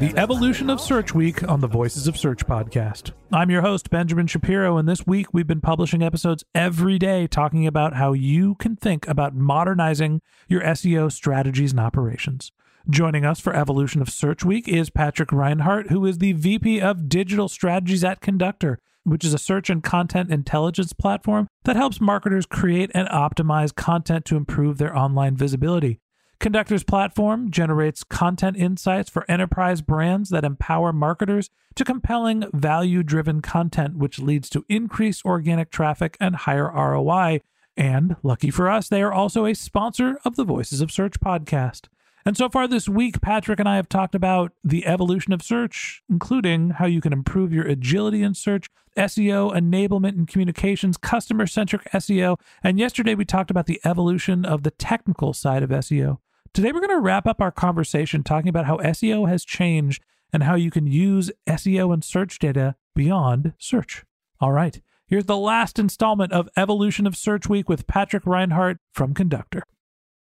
the evolution of Search Week on the Voices of Search podcast. I'm your host, Benjamin Shapiro, and this week we've been publishing episodes every day talking about how you can think about modernizing your SEO strategies and operations. Joining us for Evolution of Search Week is Patrick Reinhart, who is the VP of Digital Strategies at Conductor, which is a search and content intelligence platform that helps marketers create and optimize content to improve their online visibility. Conductor's platform generates content insights for enterprise brands that empower marketers to compelling, value driven content, which leads to increased organic traffic and higher ROI. And lucky for us, they are also a sponsor of the Voices of Search podcast. And so far this week, Patrick and I have talked about the evolution of search, including how you can improve your agility in search, SEO, enablement and communications, customer centric SEO. And yesterday we talked about the evolution of the technical side of SEO. Today we're going to wrap up our conversation talking about how SEO has changed and how you can use SEO and search data beyond search. All right, here's the last installment of Evolution of Search Week with Patrick Reinhart from Conductor.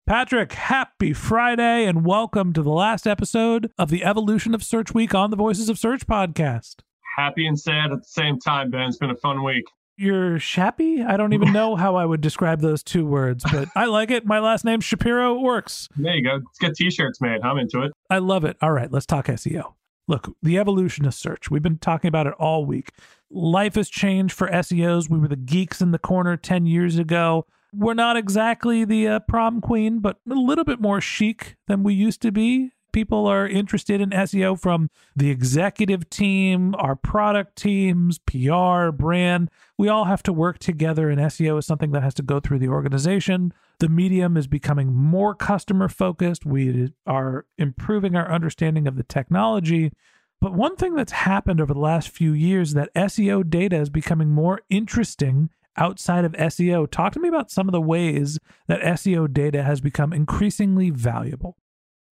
Patrick, happy Friday and welcome to the last episode of the Evolution of Search Week on the Voices of Search podcast. happy and sad at the same time, Ben. It's been a fun week. You're shappy? I don't even know how I would describe those two words, but I like it. My last name's Shapiro. Works. There you go. Let's get t-shirts made. I'm into it. I love it. All right, let's talk SEO. Look, the evolution of search. We've been talking about it all week. Life has changed for SEOs. We were the geeks in the corner 10 years ago. We're not exactly the uh, prom queen, but a little bit more chic than we used to be. People are interested in SEO from the executive team, our product teams, PR, brand. We all have to work together, and SEO is something that has to go through the organization. The medium is becoming more customer focused. We are improving our understanding of the technology. But one thing that's happened over the last few years that SEO data is becoming more interesting outside of SEO. Talk to me about some of the ways that SEO data has become increasingly valuable.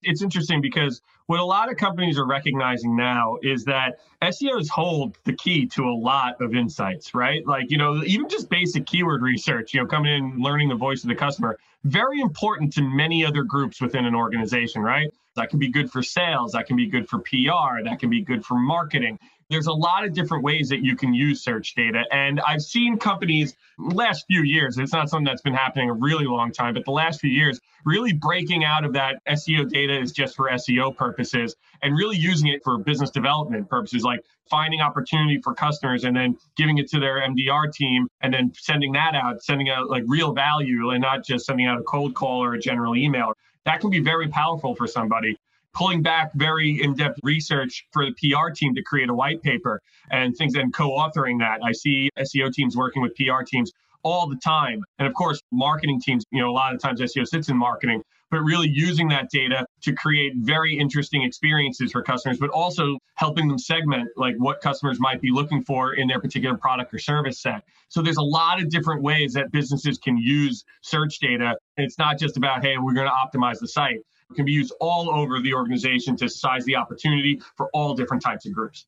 It's interesting because what a lot of companies are recognizing now is that SEOs hold the key to a lot of insights, right? Like, you know, even just basic keyword research, you know, coming in, learning the voice of the customer, very important to many other groups within an organization, right? That can be good for sales, that can be good for PR, that can be good for marketing. There's a lot of different ways that you can use search data. And I've seen companies last few years, it's not something that's been happening a really long time, but the last few years, really breaking out of that SEO data is just for SEO purposes and really using it for business development purposes, like finding opportunity for customers and then giving it to their MDR team and then sending that out, sending out like real value and not just sending out a cold call or a general email. That can be very powerful for somebody pulling back very in-depth research for the PR team to create a white paper and things and co-authoring that. I see SEO teams working with PR teams all the time. And of course, marketing teams, you know, a lot of times SEO sits in marketing, but really using that data to create very interesting experiences for customers, but also helping them segment like what customers might be looking for in their particular product or service set. So there's a lot of different ways that businesses can use search data. It's not just about, hey, we're going to optimize the site. It can be used all over the organization to size the opportunity for all different types of groups.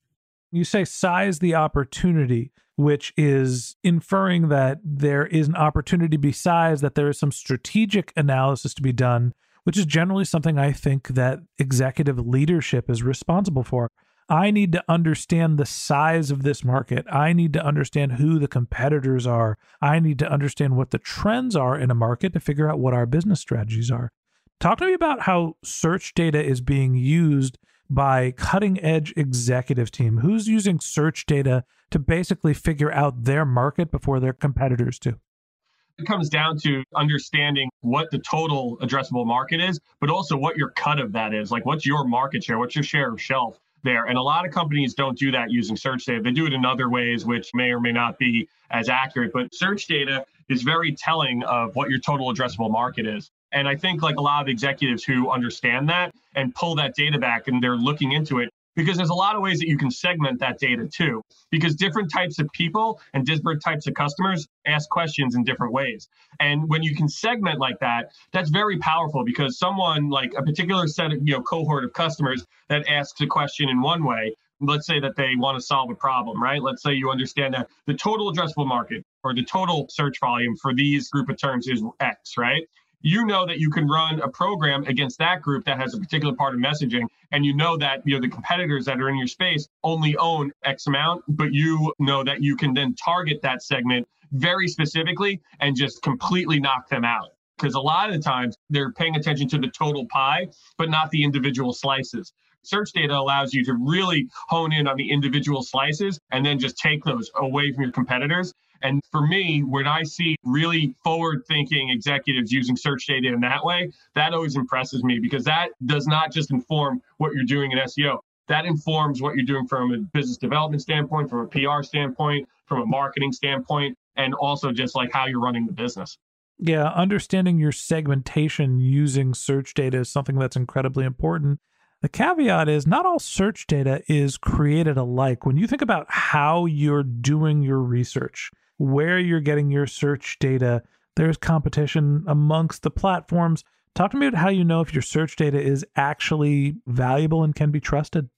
You say size the opportunity, which is inferring that there is an opportunity besides that there is some strategic analysis to be done, which is generally something I think that executive leadership is responsible for. I need to understand the size of this market. I need to understand who the competitors are. I need to understand what the trends are in a market to figure out what our business strategies are. Talk to me about how search data is being used by cutting edge executive team. Who's using search data to basically figure out their market before their competitors do? it comes down to understanding what the total addressable market is, but also what your cut of that is. Like, what's your market share? What's your share of shelf there? And a lot of companies don't do that using search data. They do it in other ways, which may or may not be as accurate. But search data is very telling of what your total addressable market is. And I think like a lot of executives who understand that and pull that data back and they're looking into it because there's a lot of ways that you can segment that data too because different types of people and different types of customers ask questions in different ways. And when you can segment like that that's very powerful because someone like a particular set of you know cohort of customers that asks a question in one way let's say that they want to solve a problem right? Let's say you understand that the total addressable market or the total search volume for these group of terms is x right you know that you can run a program against that group that has a particular part of messaging and you know that you know the competitors that are in your space only own x amount but you know that you can then target that segment very specifically and just completely knock them out. Because a lot of the times they're paying attention to the total pie but not the individual slices. Search data allows you to really hone in on the individual slices and then just take those away from your competitors and for me, when I see really forward thinking executives using search data in that way, that always impresses me because that does not just inform what you're doing in SEO. That informs what you're doing from a business development standpoint, from a PR standpoint, from a marketing standpoint, and also just like how you're running the business. Yeah, understanding your segmentation using search data is something that's incredibly important. The caveat is not all search data is created alike. When you think about how you're doing your research, where you're getting your search data. There's competition amongst the platforms. Talk to me about how you know if your search data is actually valuable and can be trusted.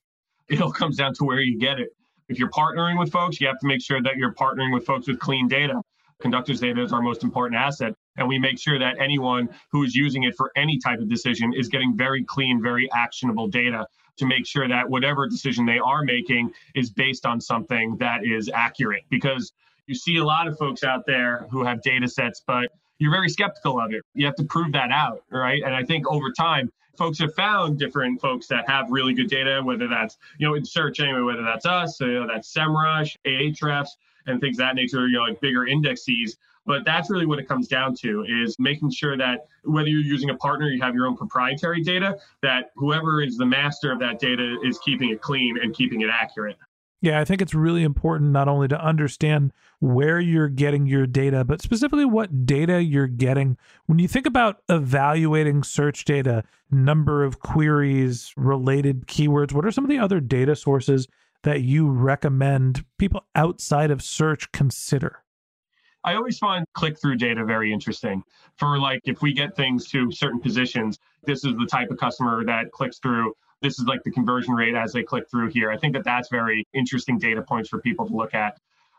It all comes down to where you get it. If you're partnering with folks, you have to make sure that you're partnering with folks with clean data. Conductor's data is our most important asset. And we make sure that anyone who is using it for any type of decision is getting very clean, very actionable data to make sure that whatever decision they are making is based on something that is accurate. Because you see a lot of folks out there who have data sets, but you're very skeptical of it. You have to prove that out, right? And I think over time, folks have found different folks that have really good data, whether that's, you know, in search anyway, whether that's us, you know, that's SEMrush, Ahrefs, and things that nature, you know, like bigger indexes. But that's really what it comes down to is making sure that whether you're using a partner, you have your own proprietary data, that whoever is the master of that data is keeping it clean and keeping it accurate. Yeah, I think it's really important not only to understand where you're getting your data, but specifically what data you're getting. When you think about evaluating search data, number of queries, related keywords, what are some of the other data sources that you recommend people outside of search consider? I always find click through data very interesting. For like, if we get things to certain positions, this is the type of customer that clicks through this is like the conversion rate as they click through here. I think that that's very interesting data points for people to look at.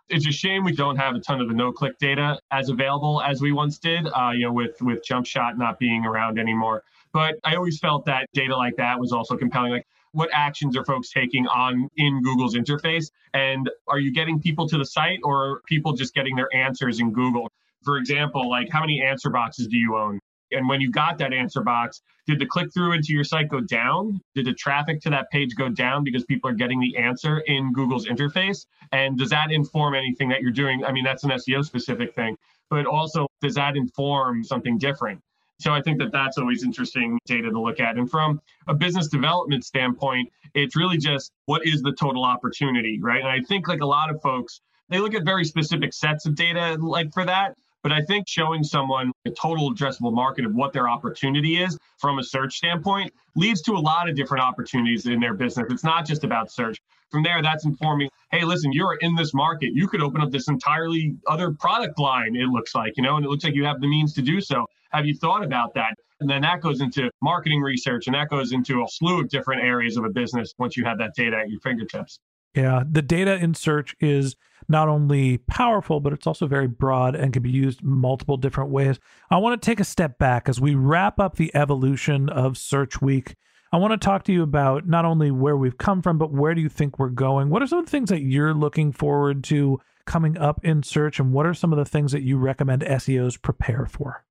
It's a shame we don't have a ton of the no-click data as available as we once did. Uh, you know, with with JumpShot not being around anymore. But I always felt that data like that was also compelling. Like, what actions are folks taking on in Google's interface? And are you getting people to the site or people just getting their answers in Google? For example, like how many answer boxes do you own? And when you got that answer box, did the click through into your site go down? Did the traffic to that page go down because people are getting the answer in Google's interface? And does that inform anything that you're doing? I mean, that's an SEO specific thing, but also does that inform something different? So I think that that's always interesting data to look at. And from a business development standpoint, it's really just what is the total opportunity, right? And I think like a lot of folks, they look at very specific sets of data like for that. But I think showing someone a total addressable market of what their opportunity is from a search standpoint leads to a lot of different opportunities in their business. It's not just about search. From there, that's informing, hey, listen, you're in this market. You could open up this entirely other product line, it looks like, you know, and it looks like you have the means to do so. Have you thought about that? And then that goes into marketing research and that goes into a slew of different areas of a business once you have that data at your fingertips. Yeah, the data in search is not only powerful, but it's also very broad and can be used multiple different ways. I want to take a step back as we wrap up the evolution of Search Week. I want to talk to you about not only where we've come from, but where do you think we're going? What are some of the things that you're looking forward to coming up in search, and what are some of the things that you recommend SEOs prepare for?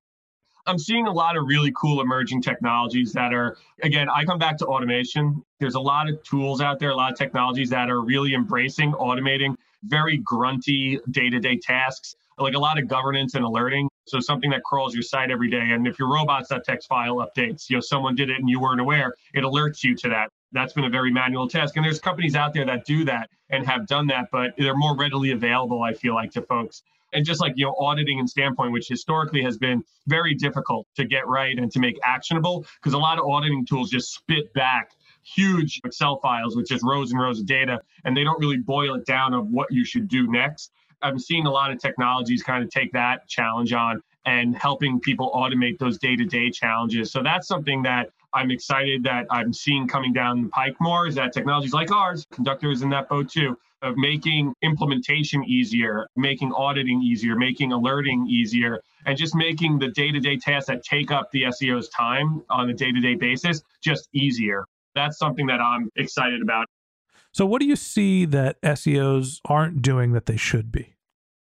I'm seeing a lot of really cool emerging technologies that are, again, I come back to automation. There's a lot of tools out there, a lot of technologies that are really embracing automating very grunty day to day tasks like a lot of governance and alerting. So something that crawls your site every day. And if your robots.txt file updates, you know, someone did it and you weren't aware, it alerts you to that. That's been a very manual task. And there's companies out there that do that and have done that, but they're more readily available, I feel like, to folks. And just like, you know, auditing and standpoint, which historically has been very difficult to get right and to make actionable, because a lot of auditing tools just spit back huge Excel files with just rows and rows of data, and they don't really boil it down of what you should do next. I'm seeing a lot of technologies kind of take that challenge on and helping people automate those day to day challenges. So that's something that I'm excited that I'm seeing coming down the pike more is that technologies like ours, conductors in that boat too, of making implementation easier, making auditing easier, making alerting easier, and just making the day to day tasks that take up the SEO's time on a day to day basis just easier. That's something that I'm excited about. So, what do you see that SEOs aren't doing that they should be?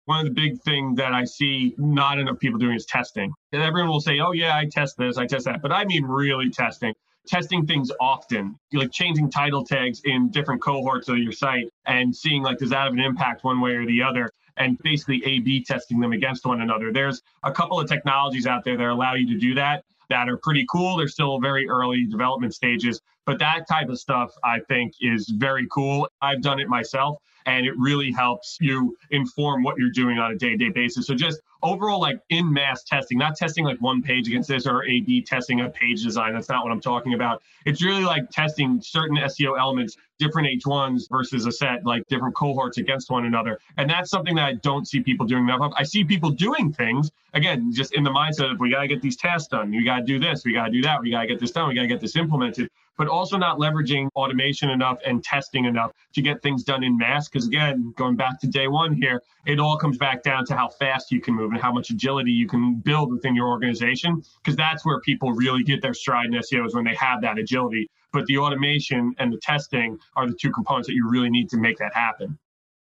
One of the big things that I see not enough people doing is testing. And everyone will say, oh, yeah, I test this, I test that. But I mean, really testing testing things often, like changing title tags in different cohorts of your site and seeing like does that have an impact one way or the other and basically A B testing them against one another. There's a couple of technologies out there that allow you to do that that are pretty cool. They're still very early development stages, but that type of stuff I think is very cool. I've done it myself and it really helps you inform what you're doing on a day to day basis. So just overall, like in mass testing, not testing like one page against this or A B testing a page design. That's not what I'm talking about. It's really like testing certain SEO elements, different H1s versus a set, like different cohorts against one another. And that's something that I don't see people doing enough of. I see people doing things, again, just in the mindset of we got to get these tasks done. We got to do this. We got to do that. We got to get this done. We got to get this implemented but also not leveraging automation enough and testing enough to get things done in mass. Because again, going back to day one here, it all comes back down to how fast you can move and how much agility you can build within your organization. Because that's where people really get their stride in SEO is when they have that agility. But the automation and the testing are the two components that you really need to make that happen.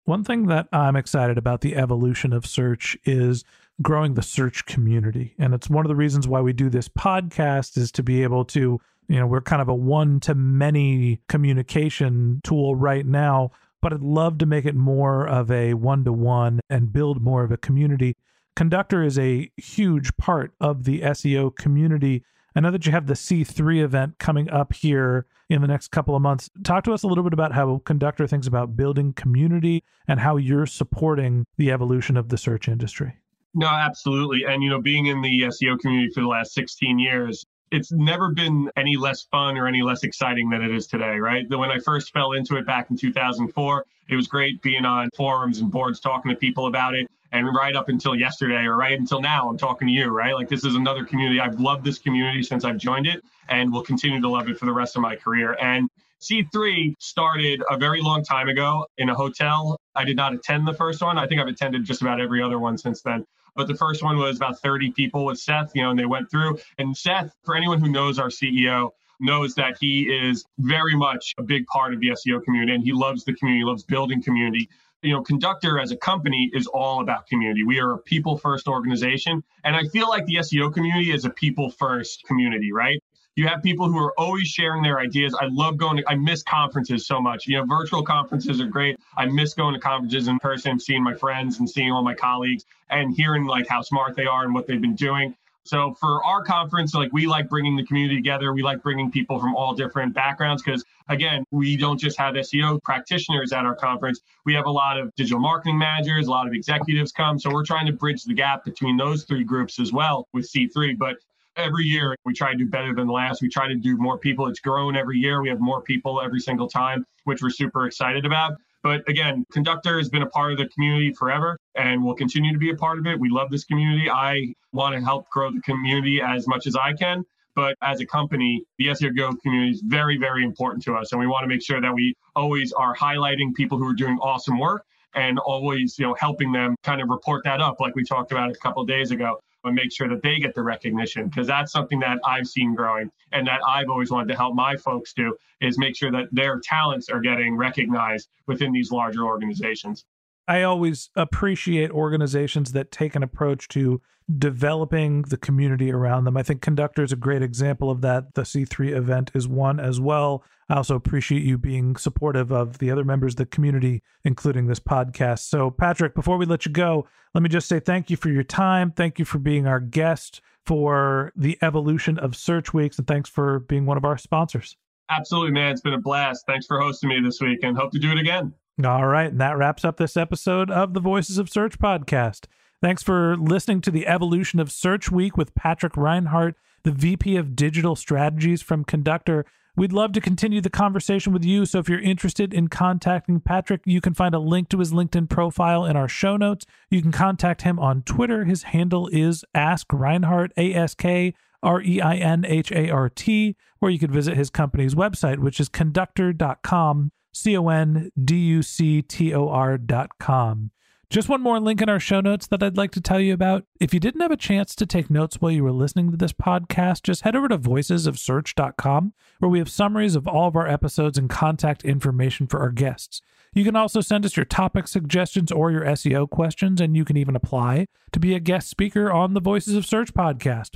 One thing that I'm excited about the evolution of search is growing the search community. And it's one of the reasons why we do this podcast is to be able to you know we're kind of a one to many communication tool right now but i'd love to make it more of a one to one and build more of a community conductor is a huge part of the seo community i know that you have the c3 event coming up here in the next couple of months talk to us a little bit about how conductor thinks about building community and how you're supporting the evolution of the search industry no, absolutely. And, you know, being in the SEO community for the last 16 years, it's never been any less fun or any less exciting than it is today, right? When I first fell into it back in 2004, it was great being on forums and boards talking to people about it. And right up until yesterday or right until now, I'm talking to you, right? Like this is another community. I've loved this community since I've joined it and will continue to love it for the rest of my career. And C3 started a very long time ago in a hotel. I did not attend the first one. I think I've attended just about every other one since then. But the first one was about 30 people with Seth, you know, and they went through. And Seth, for anyone who knows our CEO, knows that he is very much a big part of the SEO community and he loves the community, loves building community. You know, Conductor as a company is all about community. We are a people first organization. And I feel like the SEO community is a people first community, right? You have people who are always sharing their ideas. I love going to, I miss conferences so much. You know, virtual conferences are great. I miss going to conferences in person, seeing my friends and seeing all my colleagues and hearing like how smart they are and what they've been doing. So for our conference, like we like bringing the community together. We like bringing people from all different backgrounds because again, we don't just have SEO practitioners at our conference. We have a lot of digital marketing managers, a lot of executives come. So we're trying to bridge the gap between those three groups as well with C3. But every year we try to do better than last. We try to do more people. It's grown every year. We have more people every single time, which we're super excited about. But again, Conductor has been a part of the community forever and will continue to be a part of it. We love this community. I want to help grow the community as much as I can. But as a company, the SEO Go community is very, very important to us. And we want to make sure that we always are highlighting people who are doing awesome work and always, you know, helping them kind of report that up like we talked about a couple days ago and make sure that they get the recognition because that's something that I've seen growing and that I've always wanted to help my folks do is make sure that their talents are getting recognized within these larger organizations. I always appreciate organizations that take an approach to developing the community around them. I think Conductor is a great example of that. The C3 event is one as well. I also appreciate you being supportive of the other members of the community, including this podcast. So, Patrick, before we let you go, let me just say thank you for your time. Thank you for being our guest for the evolution of Search Weeks, and thanks for being one of our sponsors. Absolutely, man. It's been a blast. Thanks for hosting me this week and hope to do it again. All right. And that wraps up this episode of the Voices of Search podcast. Thanks for listening to the evolution of Search Week with Patrick Reinhart, the VP of Digital Strategies from Conductor. We'd love to continue the conversation with you. So if you're interested in contacting Patrick, you can find a link to his LinkedIn profile in our show notes. You can contact him on Twitter. His handle is Ask Reinhart, A S K R E I N H A R T, or you could visit his company's website, which is conductor.com, C O N D U C T O com. Just one more link in our show notes that I'd like to tell you about. If you didn't have a chance to take notes while you were listening to this podcast, just head over to voicesofsearch.com, where we have summaries of all of our episodes and contact information for our guests. You can also send us your topic suggestions or your SEO questions, and you can even apply to be a guest speaker on the Voices of Search podcast.